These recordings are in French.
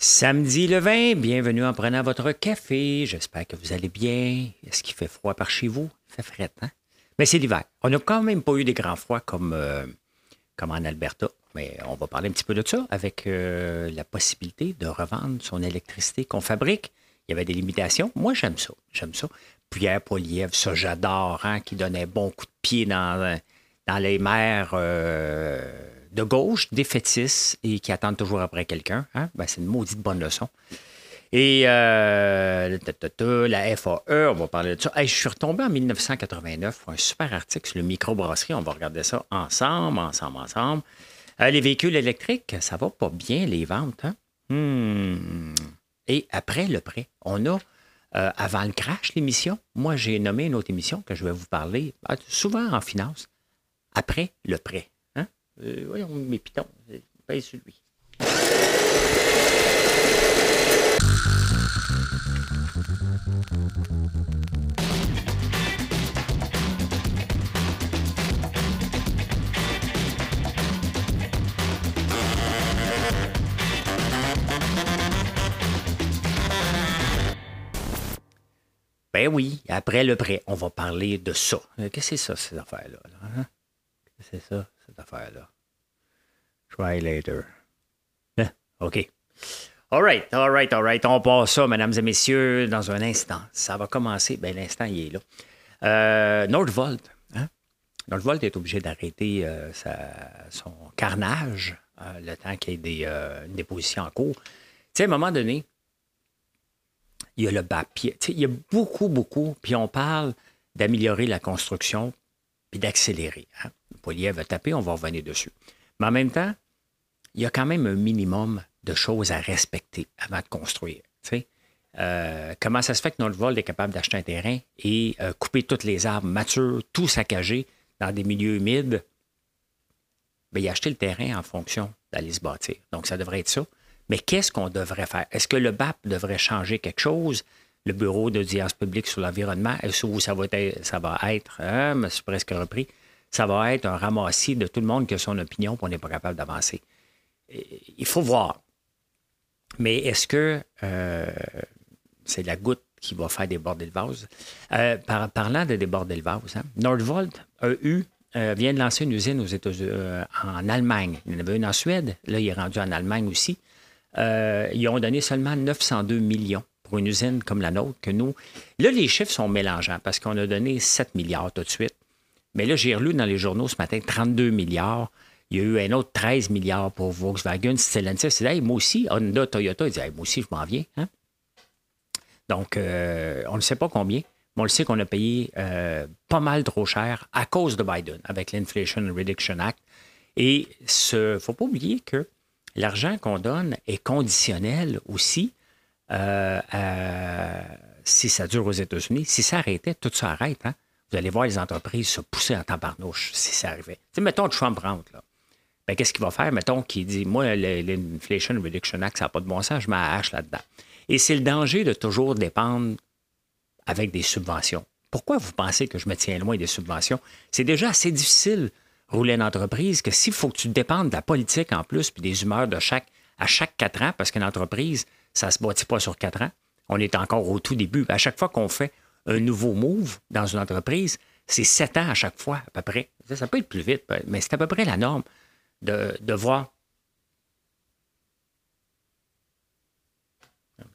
Samedi le 20, bienvenue en prenant votre café. J'espère que vous allez bien. Est-ce qu'il fait froid par chez vous? Il fait frais, hein? Mais c'est l'hiver. On n'a quand même pas eu des grands froids comme, euh, comme en Alberta. Mais on va parler un petit peu de ça avec euh, la possibilité de revendre son électricité qu'on fabrique. Il y avait des limitations. Moi, j'aime ça. J'aime ça. Pierre Poilievre, ça, j'adore, hein, qui donnait bon coup de pied dans, dans les mers. Euh, de gauche, défaitistes et qui attendent toujours après quelqu'un. Hein? Ben, c'est une maudite bonne leçon. Et euh, la FAE, on va parler de ça. je suis retombé en 1989 pour un super article sur le microbrasserie. On va regarder ça ensemble, ensemble, ensemble. Euh, les véhicules électriques, ça va pas bien, les ventes. Hein? Hmm. Et après le prêt, on a, euh, avant le crash, l'émission, moi j'ai nommé une autre émission que je vais vous parler, souvent en finance, après le prêt. Euh, voyons, mes pitons. Pas sur lui. Ben oui, après le prêt, on va parler de ça. Euh, qu'est-ce que c'est ça, ces affaires-là? Hein? Qu'est-ce que c'est ça? Affaire-là. Try later. Hein? OK. All right, all right, all right. On passe ça, mesdames et messieurs, dans un instant. Ça va commencer. Bien, l'instant, il est là. Euh, Nordvolt. Hein? Nordvolt est obligé d'arrêter euh, son carnage euh, le temps qu'il y ait des, euh, une déposition en cours. Tu sais, à un moment donné, il y a le papier. Tu sais, il y a beaucoup, beaucoup. Puis on parle d'améliorer la construction puis d'accélérer. Hein? Poilier va taper, on va revenir dessus. Mais en même temps, il y a quand même un minimum de choses à respecter avant de construire. Euh, comment ça se fait que notre vol est capable d'acheter un terrain et euh, couper toutes les arbres matures, tout saccager dans des milieux humides? Bien, il a acheté le terrain en fonction d'aller se bâtir. Donc, ça devrait être ça. Mais qu'est-ce qu'on devrait faire? Est-ce que le BAP devrait changer quelque chose? Le Bureau d'audience publique sur l'environnement, est-ce que ça va être, ça va être? Hein, presque repris, ça va être un ramassis de tout le monde qui a son opinion, puis on n'est pas capable d'avancer. Il faut voir. Mais est-ce que euh, c'est la goutte qui va faire déborder le vase? Euh, parlant de déborder le vase, hein, Nordvolt a eu, euh, vient de lancer une usine aux États-Unis, en Allemagne. Il y en avait une en Suède. Là, il est rendu en Allemagne aussi. ils ont donné seulement 902 millions pour une usine comme la nôtre que nous. Là, les chiffres sont mélangeants parce qu'on a donné 7 milliards tout de suite. Mais là, j'ai relu dans les journaux ce matin 32 milliards. Il y a eu un autre 13 milliards pour Volkswagen, Stellantis. C'est hey, moi aussi, Honda, Toyota, ils disent moi aussi, je m'en viens. Hein? Donc, euh, on ne sait pas combien, mais on le sait qu'on a payé euh, pas mal trop cher à cause de Biden avec l'Inflation Reduction Act. Et il ne faut pas oublier que l'argent qu'on donne est conditionnel aussi. Euh, si ça dure aux États-Unis, si ça arrêtait, tout ça arrête. Hein? Vous allez voir les entreprises se pousser en tabarnouche si ça arrivait. Tu mettons Trump rentre, là. Ben, qu'est-ce qu'il va faire? Mettons qu'il dit, moi, l'Inflation Reduction Act, ça n'a pas de bon sens, je m'arrache là-dedans. Et c'est le danger de toujours dépendre avec des subventions. Pourquoi vous pensez que je me tiens loin des subventions? C'est déjà assez difficile rouler une entreprise que s'il faut que tu dépendes de la politique en plus, puis des humeurs de chaque, à chaque quatre ans, parce qu'une entreprise, ça ne se bâtit pas sur quatre ans. On est encore au tout début. À chaque fois qu'on fait un nouveau move dans une entreprise, c'est sept ans à chaque fois, à peu près. Ça, peut être plus vite, mais c'est à peu près la norme de, de voir.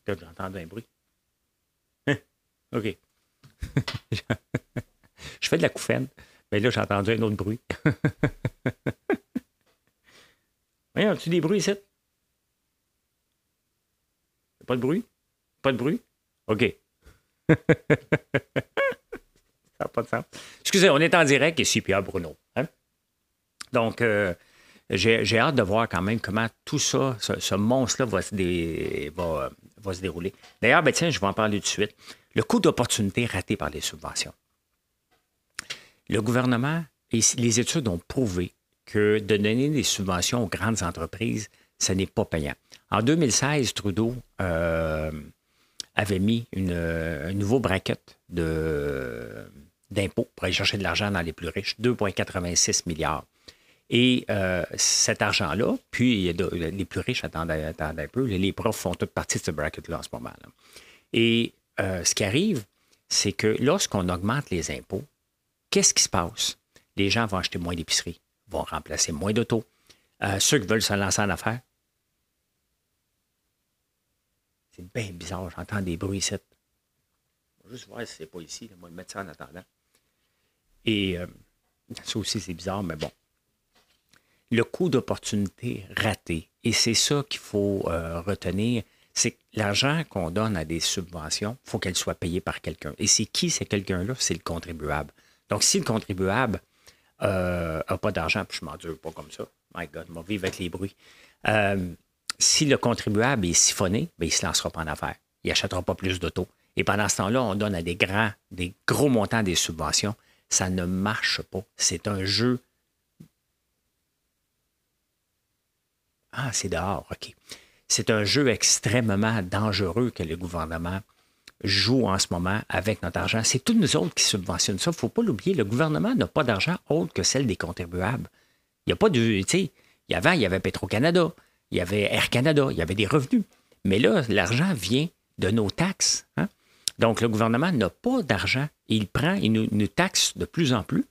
Entendu un bruit. Hein? OK. Je fais de la couffaine. Mais là, j'ai entendu un autre bruit. Voyons, as-tu des bruits ici? Pas de bruit? Pas de bruit? OK. ça n'a pas de sens. Excusez, on est en direct ici, Pierre Bruno. Hein? Donc, euh, j'ai hâte de voir quand même comment tout ça, ce, monstre-là va, se va, se dérouler. D'ailleurs, ben, tiens, je vais en parler tout de suite. Le coût d'opportunité raté par les subventions. Le gouvernement et les études ont prouvé que de donner des subventions aux grandes entreprises, ce n'est pas payant. En 2016, Trudeau euh, avait mis une, euh, un nouveau bracket d'impôts pour aller chercher de l'argent dans les plus riches, 2,86 milliards. Et euh, cet argent-là, puis les plus riches attendent, un peu, les profs font toute partie de ce bracket-là en ce moment. Et euh, ce qui arrive, c'est que lorsqu'on augmente les impôts, qu'est-ce qui se passe? Les gens vont acheter moins d'épicerie, vont remplacer moins d'autos. Euh, ceux qui veulent se lancer en affaires, c'est bien bizarre, j'entends des bruits ici. Je vais juste voir si c'est pas ici, moi, je vais mettre ça en attendant. Et ça aussi, c'est bizarre, mais bon le coût d'opportunité raté. Et c'est ça qu'il faut euh, retenir. C'est que l'argent qu'on donne à des subventions, il faut qu'elle soit payée par quelqu'un. Et c'est qui c'est quelqu'un-là? C'est le contribuable. Donc, si le contribuable n'a euh, pas d'argent, puis je m'endure pas comme ça, my God, je vais vivre avec les bruits. Euh, si le contribuable est siphonné, bien, il ne se lancera pas en affaires. Il n'achètera pas plus d'auto. Et pendant ce temps-là, on donne à des grands, des gros montants des subventions. Ça ne marche pas. C'est un jeu Ah, c'est dehors, OK. C'est un jeu extrêmement dangereux que le gouvernement joue en ce moment avec notre argent. C'est tous nous autres qui subventionnent ça. Il ne faut pas l'oublier. Le gouvernement n'a pas d'argent autre que celle des contribuables. Il n'y a pas de. Tu sais, avant, il y avait Petro-Canada, il y avait Air Canada, il y avait des revenus. Mais là, l'argent vient de nos taxes. Hein. Donc, le gouvernement n'a pas d'argent. Il prend, il nous, taxe de plus en plus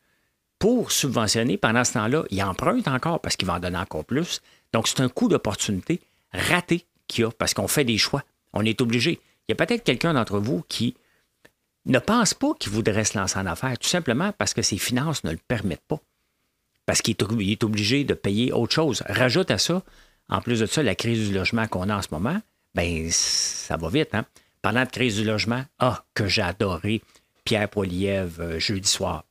pour subventionner. Pendant ce temps-là, il emprunte encore parce qu'il va en donner encore plus. Donc, c'est un coup d'opportunité raté qu'il y a parce qu'on fait des choix. On est obligé. Il y a peut-être quelqu'un d'entre vous qui ne pense pas qu'il voudrait se lancer en affaires, tout simplement parce que ses finances ne le permettent pas. Parce qu'il est obligé de payer autre chose. Rajoute à ça, en plus de ça, la crise du logement qu'on a en ce moment, ben ça va vite. Hein? Parlant de crise du logement, ah, que j'ai adoré Pierre Poilievre euh, jeudi soir.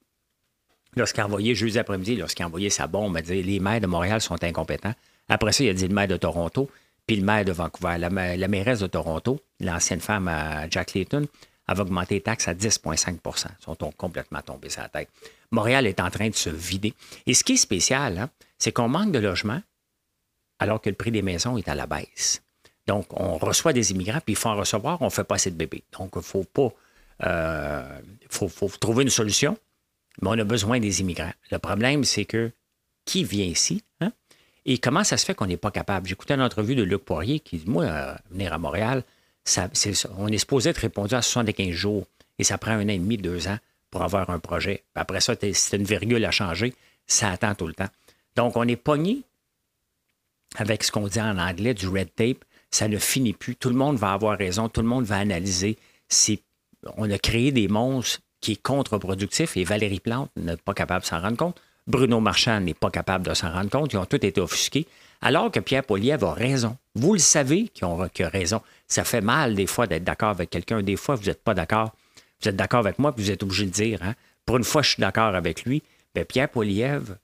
Lorsqu'il a envoyé, jeudi après-midi, lorsqu'il a envoyé sa bombe, il dit les maires de Montréal sont incompétents. Après ça, il a dit le maire de Toronto, puis le maire de Vancouver. La, mairesse de Toronto, l'ancienne femme à Jack Layton, avait augmenté les taxes à 10,5% Ils sont complètement tombés sur la tête. Montréal est en train de se vider. Et ce qui est spécial, hein, c'est qu'on manque de logements alors que le prix des maisons est à la baisse. Donc, on reçoit des immigrants, puis il faut en recevoir, on ne fait pas assez de bébés. Donc, il faut pas. Euh, faut, trouver une solution, mais on a besoin des immigrants. Le problème, c'est que qui vient ici? Hein? Et comment ça se fait qu'on n'est pas capable? J'écoutais une entrevue de Luc Poirier qui dit Moi, euh, venir à Montréal, on est supposé être répondu à 75 jours et ça prend un an et demi, deux ans pour avoir un projet. après ça, c'est une virgule à changer, ça attend tout le temps. Donc, on est pogné avec ce qu'on dit en anglais du red tape. Ça ne finit plus. Tout le monde va avoir raison, tout le monde va analyser. On a créé des monstres qui est contre-productif et Valérie Plante n'est pas capable de s'en rendre compte. Bruno Marchand n'est pas capable de s'en rendre compte. Ils ont tous été offusqués. Alors que Pierre Poilievre a raison. Vous le savez qu'il a raison. Ça fait mal des fois d'être d'accord avec quelqu'un. Des fois, vous n'êtes pas d'accord. Vous êtes d'accord avec moi, puis vous êtes obligé de dire. Hein. Pour une fois, je suis d'accord avec lui. Bien, Pierre Poilievre,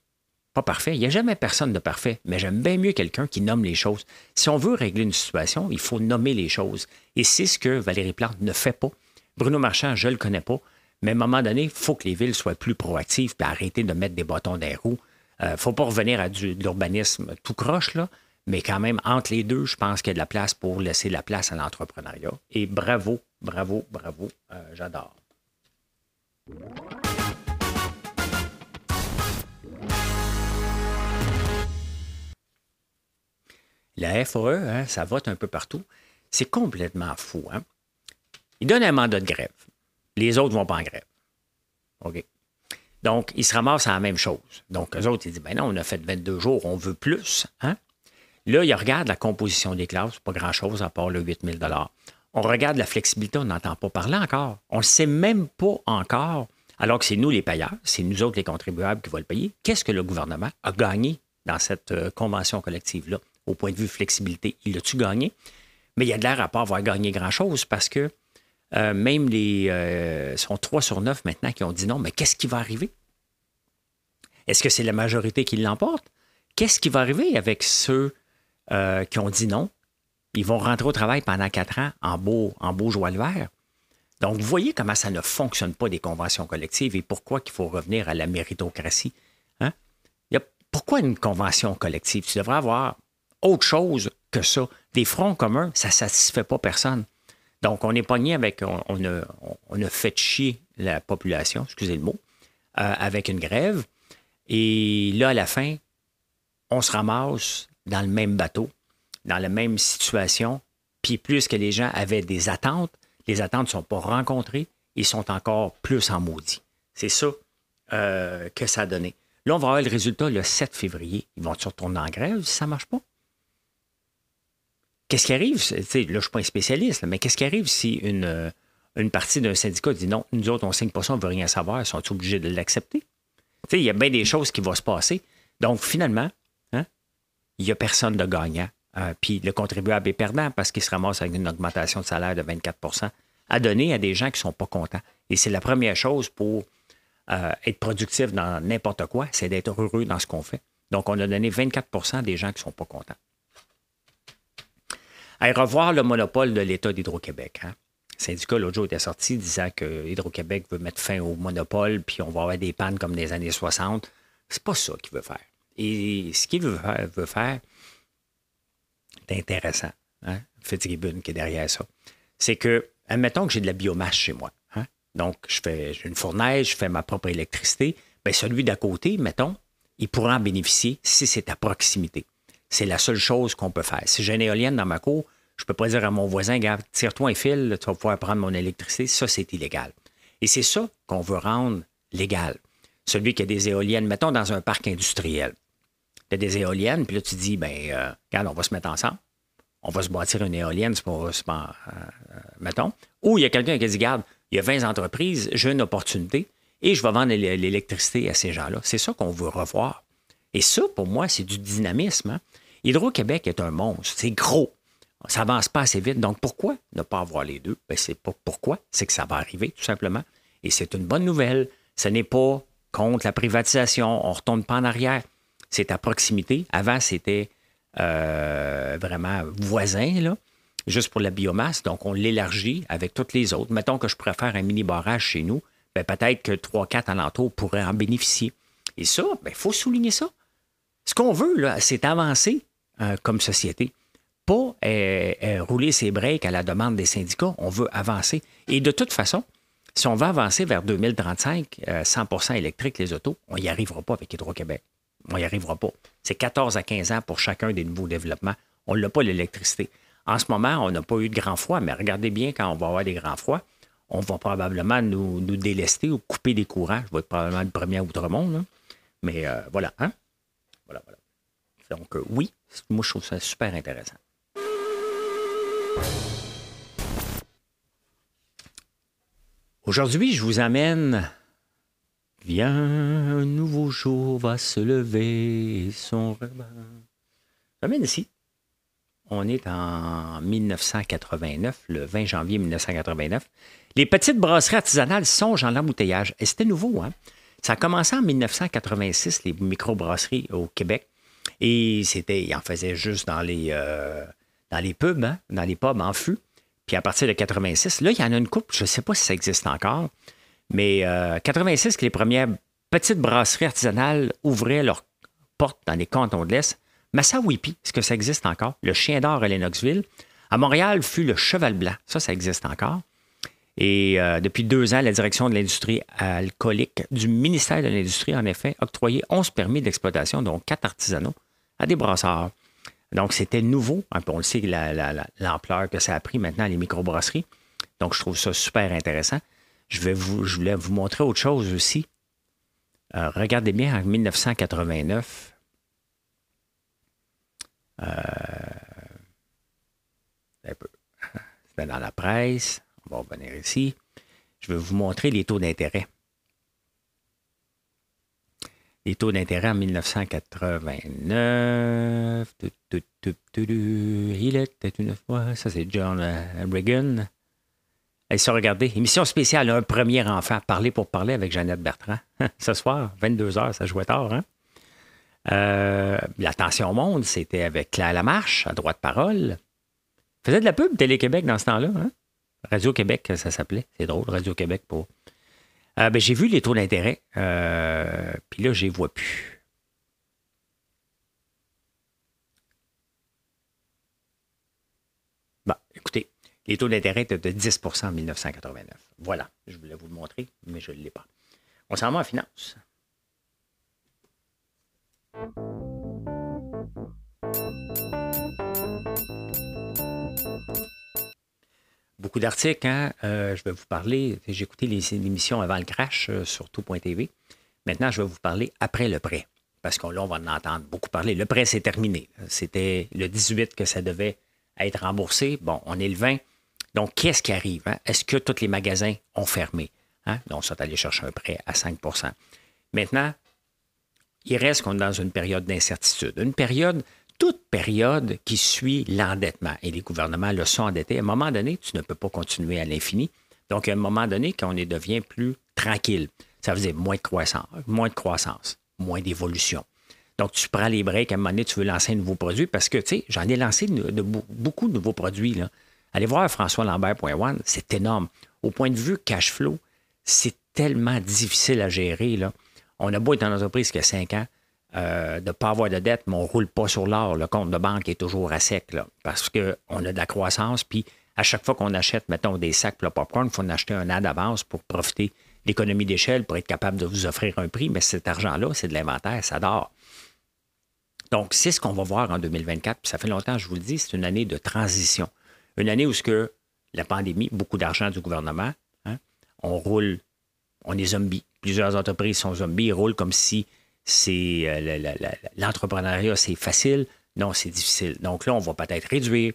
parfait. Il n'y a jamais personne de parfait, mais j'aime bien mieux quelqu'un qui nomme les choses. Si on veut régler une situation, il faut nommer les choses. Et c'est ce que Valérie Plante ne fait pas. Bruno Marchand, je ne le connais pas. Mais à un moment donné, il faut que les villes soient plus proactives et arrêter de mettre des bâtons dans les roues. Il euh, ne faut pas revenir à du, de l'urbanisme tout croche, là, mais quand même, entre les deux, je pense qu'il y a de la place pour laisser la place à l'entrepreneuriat. Et bravo, bravo, bravo, euh, j'adore. La FAE, hein, ça vote un peu partout. C'est complètement fou. Hein? Il donne un mandat de grève. Les autres ne vont pas en grève. OK. Donc, ils se ramassent à la même chose. Donc, eux autres, ils disent, ben non, on a fait 22 jours, on veut plus. Hein? Là, ils regardent la composition des classes, pas grand-chose à part le 8 000 On regarde la flexibilité, on n'entend pas parler encore. On ne sait même pas encore, alors que c'est nous les payeurs, c'est nous autres les contribuables qui vont le payer. Qu'est-ce que le gouvernement a gagné dans cette euh, convention collective-là? Au point de vue flexibilité? Il a-tu gagné? Mais il y a de l'air à pas avoir gagné grand-chose parce que euh, même les euh, sont 3 sur 9 maintenant qui ont dit non, mais qu'est-ce qui va arriver? Est-ce que c'est la majorité qui l'emporte? Qu'est-ce qui va arriver avec ceux euh, qui ont dit non? Ils vont rentrer au travail pendant quatre ans en beau, en beau joie le vert. Donc, vous voyez comment ça ne fonctionne pas des conventions collectives et pourquoi il faut revenir à la méritocratie. Hein? pourquoi une convention collective? Tu devrais avoir autre chose que ça. Des fronts communs, ça ne satisfait pas personne. Donc, on est pogné avec, on, a, fait chier la population, excusez le mot, euh, avec une grève. Et là, à la fin, on se ramasse dans le même bateau, dans la même situation, puis plus que les gens avaient des attentes, les attentes ne sont pas rencontrées, ils sont encore plus en maudit. C'est ça euh, que ça a donné. Là, on va avoir le résultat le 7 février. Ils vont se retourner en grève si ça ne marche pas? Qu'est-ce qui arrive? là, je ne suis pas un spécialiste, mais qu'est-ce qui arrive si une, euh, une partie d'un syndicat dit non, nous autres, on ne signe pas ça, on ne veut rien savoir, ils sont obligés de l'accepter? Il y a bien des choses qui vont se passer. Donc, finalement, hein, il n'y a personne de gagnant. Euh, puis le contribuable est perdant parce qu'il se ramasse avec une augmentation de salaire de 24% à donner à des gens qui ne sont pas contents. Et c'est la première chose pour euh, être productif dans n'importe quoi, c'est d'être heureux dans ce qu'on fait. Donc, on a donné 24% des gens qui ne sont pas contents. À revoir le monopole de l'État d'Hydro-Québec. Hein. Le syndicat, l'autre jour, était sorti disant que Hydro-Québec veut mettre fin au monopole, puis on va avoir des pannes comme des années 60. C'est pas ça qu'il veut faire. Et ce qu'il veut faire, c'est intéressant, hein? Fitzgibbon qui est derrière ça. C'est que, admettons que j'ai de la biomasse chez moi. Hein. Donc, je fais une fournaise, je fais ma propre électricité. Bien, celui d'à côté, mettons, il pourra en bénéficier si c'est à proximité. C'est la seule chose qu'on peut faire. Si j'ai une éolienne dans ma cour, je ne peux pas dire à mon voisin, gars, tire-toi un fil, tu vas pouvoir prendre mon électricité. Ça, c'est illégal. Et c'est ça qu'on veut rendre légal. Celui qui a des éoliennes, mettons dans un parc industriel. Tu as des éoliennes, puis là, tu dis, ben, euh, regarde, on va se mettre ensemble. On va se bâtir une éolienne, c'est pas, euh, mettons. Ou il y a quelqu'un qui dit, regarde, il y a 20 entreprises, j'ai une opportunité et je vais vendre l'électricité à ces gens-là. C'est ça qu'on veut revoir. Et ça, pour moi, c'est du dynamisme. Hein. Hydro-Québec est un monstre. C'est gros. Ça avance pas assez vite. Donc, pourquoi ne pas avoir les deux? Ben, c'est pas pourquoi. C'est que ça va arriver, tout simplement. Et c'est une bonne nouvelle. Ce n'est pas contre la privatisation. On ne retourne pas en arrière. C'est à proximité. Avant, c'était euh, vraiment voisin, là, juste pour la biomasse. Donc, on l'élargit avec toutes les autres. Mettons que je préfère un mini barrage chez nous. Ben, peut-être que 3-4 alentours pourraient en bénéficier. Et ça, il ben, faut souligner ça. Ce qu'on veut, là, c'est avancer euh, comme société. Pas euh, rouler ses breaks à la demande des syndicats. On veut avancer. Et de toute façon, si on va avancer vers 2035, 100% électrique les autos, on n'y arrivera pas avec Hydro-Québec. On n'y arrivera pas. C'est 14 à 15 ans pour chacun des nouveaux développements. On n'a pas l'électricité. En ce moment, on n'a pas eu de grand froid, mais regardez bien quand on va avoir des grands froids, on va probablement nous, délester ou couper des courants. Je vais être probablement le premier à Outremont. Mais euh, voilà, hein? Voilà, voilà. Donc, euh, oui, moi, je trouve ça super intéressant. Aujourd'hui, je vous amène Viens, un nouveau jour va se lever, son J'amène ici. On est en 1989, le 20 janvier 1989. Les petites brasseries artisanales songent en l'embouteillage. Et c'était nouveau, hein? Ça a commencé en 1986, les microbrasseries au Québec. Et c'était, ils en faisaient juste dans les, euh, dans les pubs, hein? dans les pubs en fût. Puis à partir de 86, là, il y en a une coupe, je ne sais pas si ça existe encore. Mais 86, euh, que les premières petites brasseries artisanales ouvraient leurs portes dans les cantons de l'Est. Massawipi, est-ce que ça existe encore? Le Chien d'or à Lennoxville. À Montréal fut le Cheval Blanc. Ça, ça existe encore. Et euh, depuis deux ans, la direction de l'industrie alcoolique du ministère de l'Industrie, en effet, octroyé 11 permis d'exploitation, dont quatre artisanaux, à des brasseurs. Donc, c'était nouveau. On le sait, l'ampleur que ça a pris maintenant, les microbrasseries. Donc, je trouve ça super intéressant. Je, vais vous, je voulais vous montrer autre chose aussi. Euh, regardez bien en 1989. Euh, C'était dans la presse. On va revenir ici. Je vais vous montrer les taux d'intérêt. Les taux d'intérêt en 1989. Il était une fois. Ça, c'est John euh, Reagan. Allez ça regarder. Émission spéciale, un premier enfant, parler pour parler avec Jeannette Bertrand. Ce soir, 22h, ça jouait tard. Hein? Euh, la tension monde, c'était avec Claire Lamarche, à droite parole. Faisait de la pub Télé-Québec dans ce temps-là. Hein? Radio-Québec, ça s'appelait. C'est drôle, Radio-Québec pour. Euh, ben, j'ai vu les taux d'intérêt. Euh, puis là, je les vois plus. Bon, écoutez, les taux d'intérêt étaient de 10% en 1989. Voilà, je voulais vous le montrer, mais je ne l'ai pas. On s'en va en finance. Beaucoup d'articles. Hein? je vais vous parler. J'ai écouté les émissions avant le crash sur tout.tv. Maintenant, je vais vous parler après le prêt. Parce que là, on va en entendre beaucoup parler. Le prêt, c'est terminé. C'était le 18 que ça devait être remboursé. Bon, on est le 20. Donc, qu'est-ce qui arrive? Hein? Est-ce que tous les magasins ont fermé? Hein? Donc, ça allé chercher un prêt à 5% Maintenant, il reste qu'on est dans une période d'incertitude. Une période, toute période qui suit l'endettement. Et les gouvernements le sont endettés. À un moment donné, tu ne peux pas continuer à l'infini. Donc, à un moment donné, quand on devient plus tranquille, ça veut dire moins de croissance, moins de croissance, moins d'évolution. Donc, tu prends les breaks, à un moment donné, tu veux lancer un nouveau produit parce que, tu sais, j'en ai lancé beaucoup de nouveaux produits. Allez voir françoislambert.one, c'est énorme. Au point de vue cash flow, c'est tellement difficile à gérer. On a beau être une entreprise qui a 5 ans, euh, de ne pas avoir de dette, mais on ne roule pas sur l'or. Le compte de banque est toujours à sec parce qu'on a de la croissance. Puis à chaque fois qu'on achète, mettons, des sacs pour le popcorn, il faut en acheter un an d'avance pour profiter de l'économie d'échelle, pour être capable de vous offrir un prix. Mais cet argent-là, c'est de l'inventaire, ça dort. Donc, c'est ce qu'on va voir en 2024. Puis ça fait longtemps, je vous le dis, c'est une année de transition. Une année où ce que la pandémie, beaucoup d'argent du gouvernement, hein, on roule, on est zombies. Plusieurs entreprises sont zombies, ils roulent comme si c'est euh, l'entrepreneuriat, c'est facile. Non, c'est difficile. Donc là, on va peut-être réduire,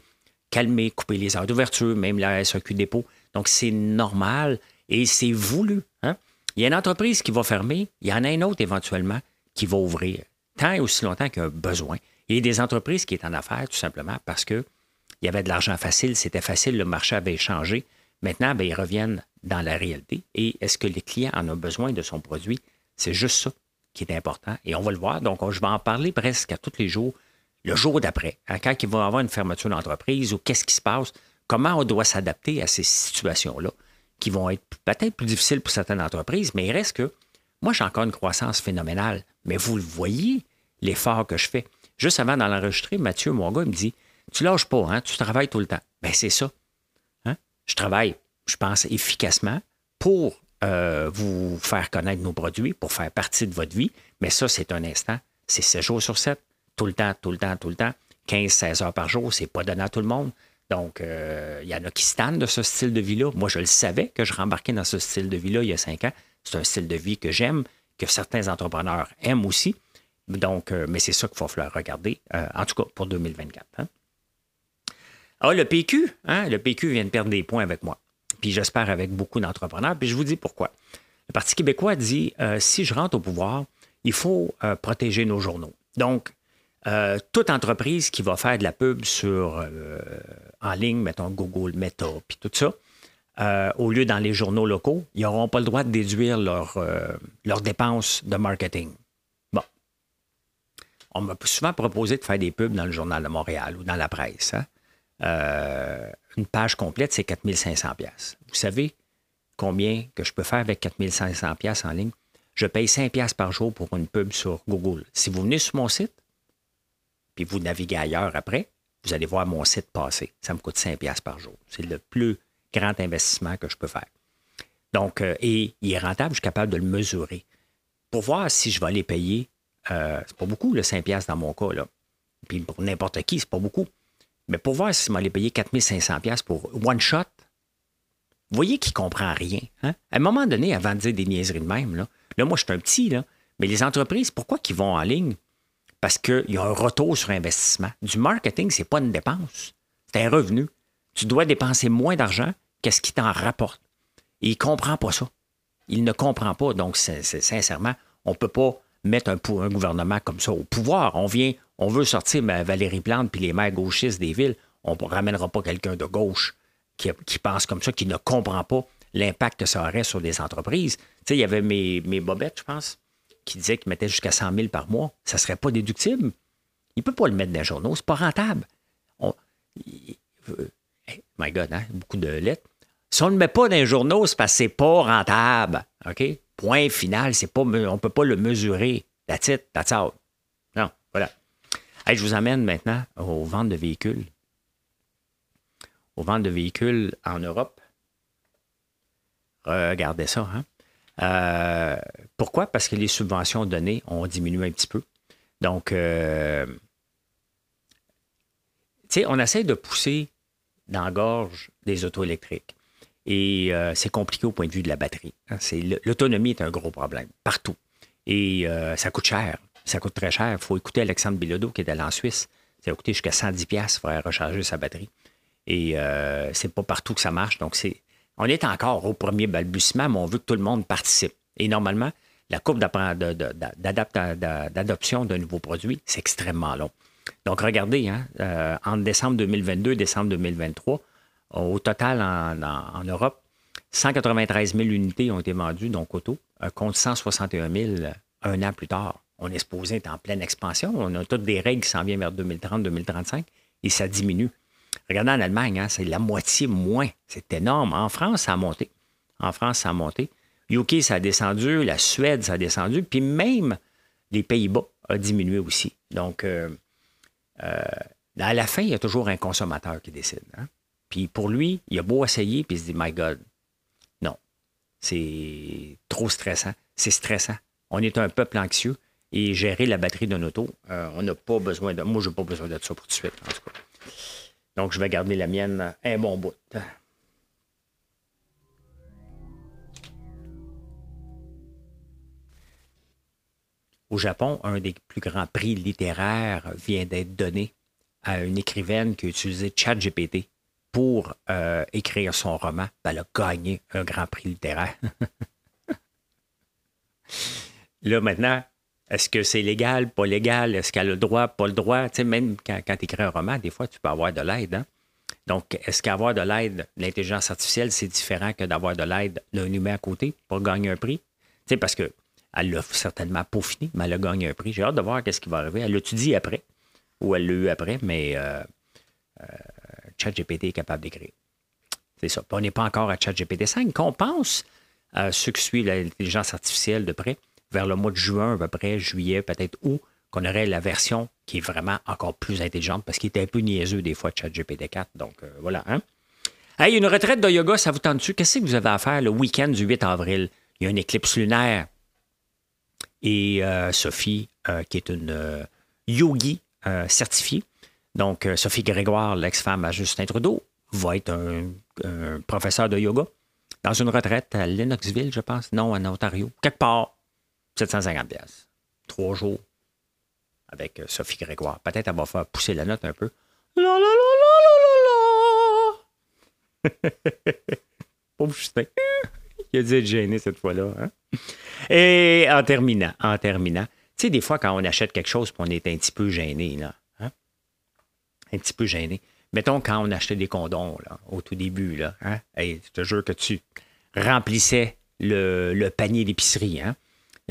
calmer, couper les heures d'ouverture, même la SAQ dépôt. Donc, c'est normal et c'est voulu. Hein. Il y a une entreprise qui va fermer, il y en a une autre éventuellement qui va ouvrir, tant et aussi longtemps qu'il y a un besoin. Il y a des entreprises qui sont en affaires tout simplement parce qu'il y avait de l'argent facile, c'était facile, le marché avait changé. Maintenant, ben, ils reviennent dans la réalité. Et est-ce que les clients en ont besoin de son produit? C'est juste ça qui est important. Et on va le voir. Donc, je vais en parler presque à tous les jours, le jour d'après, hein, quand il va y avoir une fermeture d'entreprise ou qu'est-ce qui se passe, comment on doit s'adapter à ces situations-là qui vont être peut-être plus difficiles pour certaines entreprises, mais il reste que moi, j'ai encore une croissance phénoménale. Mais vous le voyez, l'effort que je fais. Juste avant d'en enregistrer, Mathieu, mon il me dit Tu lâches pas, hein, tu travailles tout le temps. Bien, c'est ça. Hein? Je travaille, je pense, efficacement pour euh, vous faire connaître nos produits, pour faire partie de votre vie. Mais ça, c'est un instant. C'est 7 jours sur 7, tout le temps, tout le temps, tout le temps. 15-16 heures par jour, c'est pas donné à tout le monde. Donc, euh, il y en a qui stannent de ce style de vie-là. Moi, je le savais que je rembarquais dans ce style de vie-là il y a 5 ans. C'est un style de vie que j'aime, que certains entrepreneurs aiment aussi. Donc, euh, mais c'est ça qu'il faut falloir regarder, en tout cas pour 2024. Hein. Ah, le PQ, hein, le PQ vient de perdre des points avec moi puis j'espère avec beaucoup d'entrepreneurs. Puis je vous dis pourquoi. Le Parti québécois dit euh, si je rentre au pouvoir, il faut euh, protéger nos journaux. Donc, euh, toute entreprise qui va faire de la pub sur en ligne, mettons Google, Meta, puis tout ça, au lieu dans les journaux locaux, ils n'auront pas le droit de déduire leurs dépenses de marketing. Bon. On m'a souvent proposé de faire des pubs dans le Journal de Montréal ou dans la presse. Hein? Euh, une page complète, c'est 4500 pièces. Vous savez combien que je peux faire avec 4500 pièces en ligne? Je paye 5 pièces par jour pour une pub sur Google. Si vous venez sur mon site, puis vous naviguez ailleurs après, vous allez voir mon site passer. Ça me coûte 5 pièces par jour. C'est le plus grand investissement que je peux faire. Donc, euh, et il est rentable, je suis capable de le mesurer. Pour voir si je vais les payer, euh, c'est pas beaucoup, le 5 pièces dans mon cas. Là. Puis pour n'importe qui, c'est pas beaucoup. Mais pour voir si m'allait payer 4500$ pour one shot, vous voyez qu'il ne comprend rien. Hein? À un moment donné, avant de dire des niaiseries de même, là, là moi, je suis un petit, là, mais les entreprises, pourquoi qu'ils vont en ligne? Parce qu'il y a un retour sur investissement. Du marketing, ce n'est pas une dépense, c'est un revenu. Tu dois dépenser moins d'argent qu'est-ce qui t'en rapporte. Et il ne comprend pas ça. Il ne comprend pas. Donc, sincèrement, on ne peut pas mettre un, gouvernement comme ça au pouvoir. On vient, on veut sortir Valérie Plante puis les maires gauchistes des villes. On ne ramènera pas quelqu'un de gauche qui, pense comme ça, qui ne comprend pas l'impact que ça aurait sur des entreprises. Tu sais, il y avait mes, mes bobettes, je pense, qui disaient qu'ils mettaient jusqu'à 100 000 par mois. Ça ne serait pas déductible. Il ne peut pas le mettre dans les journaux. C'est pas rentable. my God, hein? beaucoup de lettres. Si on ne le met pas dans les journaux, c'est parce que c'est pas rentable. OK? Point final, c'est pas, on ne peut pas le mesurer. That's it, that's out. Je vous amène maintenant aux ventes de véhicules. Aux ventes de véhicules en Europe. Regardez ça. Hein? Euh, pourquoi? Parce que les subventions données ont diminué un petit peu. Donc, euh, tu sais, on essaie de pousser dans la gorge des autos électriques. Et euh, c'est compliqué au point de vue de la batterie. Hein. L'autonomie est un gros problème, partout. Et ça coûte cher. Ça coûte très cher. Il faut écouter Alexandre Bilodeau qui est allé en Suisse. Ça a coûté jusqu'à 110$ pour recharger sa batterie. Et euh, c'est pas partout que ça marche. Donc, c'est, on est encore au premier balbutiement, mais on veut que tout le monde participe. Et normalement, la courbe d'adoption d'un nouveau produit, c'est extrêmement long. Donc, regardez, hein, euh, entre décembre 2022 et décembre 2023, au total en, Europe, 193 000 unités ont été vendues, donc auto, contre 161 000 un an plus tard. On est en pleine expansion. On a toutes des règles qui s'en viennent vers 2030-2035 et ça diminue. Regardez en Allemagne, hein, c'est la moitié moins. C'est énorme. En France, ça a monté. En France, ça a monté. UK, ça a descendu. La Suède, ça a descendu. Puis même les Pays-Bas a diminué aussi. Donc, euh, euh, à la fin, il y a toujours un consommateur qui décide. Hein. Puis pour lui, il a beau essayer, puis il se dit, My God, non, c'est trop stressant. C'est stressant. On est un peuple anxieux et gérer la batterie d'un auto, euh, on n'a pas besoin de. Moi, je n'ai pas besoin de ça pour tout de suite, en tout cas. Donc, je vais garder la mienne un bon bout. Au Japon, un des plus grands prix littéraires vient d'être donné à une écrivaine qui a utilisé ChatGPT pour euh, écrire son roman. Elle a gagné un grand prix littéraire. Là, maintenant, est-ce que c'est légal, pas légal? Est-ce qu'elle a le droit, pas le droit? Tu même quand, tu écris un roman, des fois, tu peux avoir de l'aide. Hein? Donc, est-ce qu'avoir de l'aide, l'intelligence artificielle, c'est différent que d'avoir de l'aide d'un humain à côté pour gagner un prix? Tu parce que elle l'a certainement peaufiné, mais elle a gagné un prix. J'ai hâte de voir qu'est-ce qui va arriver. Elle dit après, ou elle l'a eu après, mais euh, euh, ChatGPT est capable d'écrire. C'est ça. on n'est pas encore à ChatGPT 5. Qu'on pense à ceux qui suivent l'intelligence artificielle de près, vers le mois de juin, à peu près, juillet, peut-être août, qu'on aurait la version qui est vraiment encore plus intelligente parce qu'il était un peu niaiseux des fois, ChatGPT 4. Donc euh, voilà. Hein? Hey, une retraite de yoga, ça vous tente dessus? Qu'est-ce que vous avez à faire le week-end du 8 avril? Il y a une éclipse lunaire et euh, Sophie, euh, qui est une yogi certifiée. Donc, Sophie Grégoire, l'ex-femme à Justin Trudeau, va être un, professeur de yoga dans une retraite à Lennoxville, je pense. Non, en Ontario. Quelque part, 750 pièces. Trois jours avec Sophie Grégoire. Peut-être elle va faire pousser la note un peu. La la la la la la la. Pauvre Justin. Il a dû être gêné cette fois-là. Hein? Et en terminant, en terminant, tu sais, des fois, quand on achète quelque chose, on est un petit peu gêné, là. Hein? Un petit peu gêné. Mettons, quand on achetait des condoms, là, au tout début, là, hein? je te jure que tu remplissais le, panier d'épicerie, hein?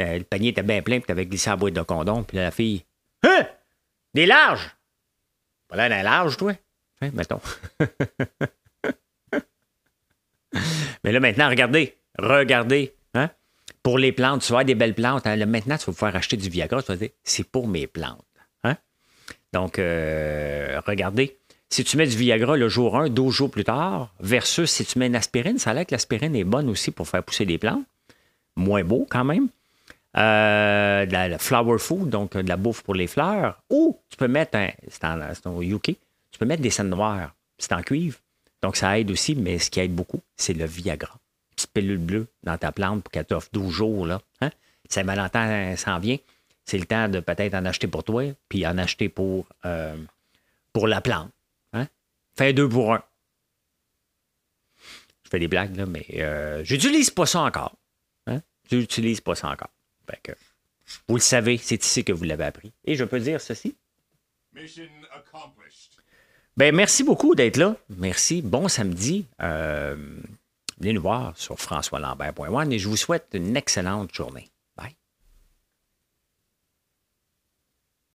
Euh, le panier était bien plein, puis tu avais glissé la boîte de condoms, puis la fille, Hein? Des larges! Pas l'air d'un large, toi? Hein, mettons. Mais là, maintenant, regardez, regardez, hein? Pour les plantes, tu vas des belles plantes. Hein? maintenant, tu vas pouvoir acheter du Viagra. Tu vas dire, c'est pour mes plantes. Hein? Donc, euh, regardez. Si tu mets du Viagra le jour 1, 12 jours plus tard, versus si tu mets une aspirine, ça a l'air que l'aspirine est bonne aussi pour faire pousser des plantes. Moins beau quand même. Euh, de la, flower food, donc de la bouffe pour les fleurs. Ou tu peux mettre c'est en, UK, tu peux mettre des scènes noires. C'est en cuivre. Donc ça aide aussi, mais ce qui aide beaucoup, c'est le Viagra petite pilule bleue dans ta plante pour qu'elle t'offre 12 jours. Là. Hein? Saint-Valentin s'en vient. C'est le temps de peut-être en acheter pour toi, puis en acheter pour, euh, pour la plante. Hein? Fais deux pour un. Je fais des blagues, là, mais euh, j'utilise pas ça encore. Hein? J'utilise pas ça encore. Que, vous le savez, c'est ici que vous l'avez appris. Et je peux dire ceci. Mission accomplished. Ben, merci beaucoup d'être là. Merci. Bon samedi. Euh, venez nous voir sur françoislambert.one et je vous souhaite une excellente journée.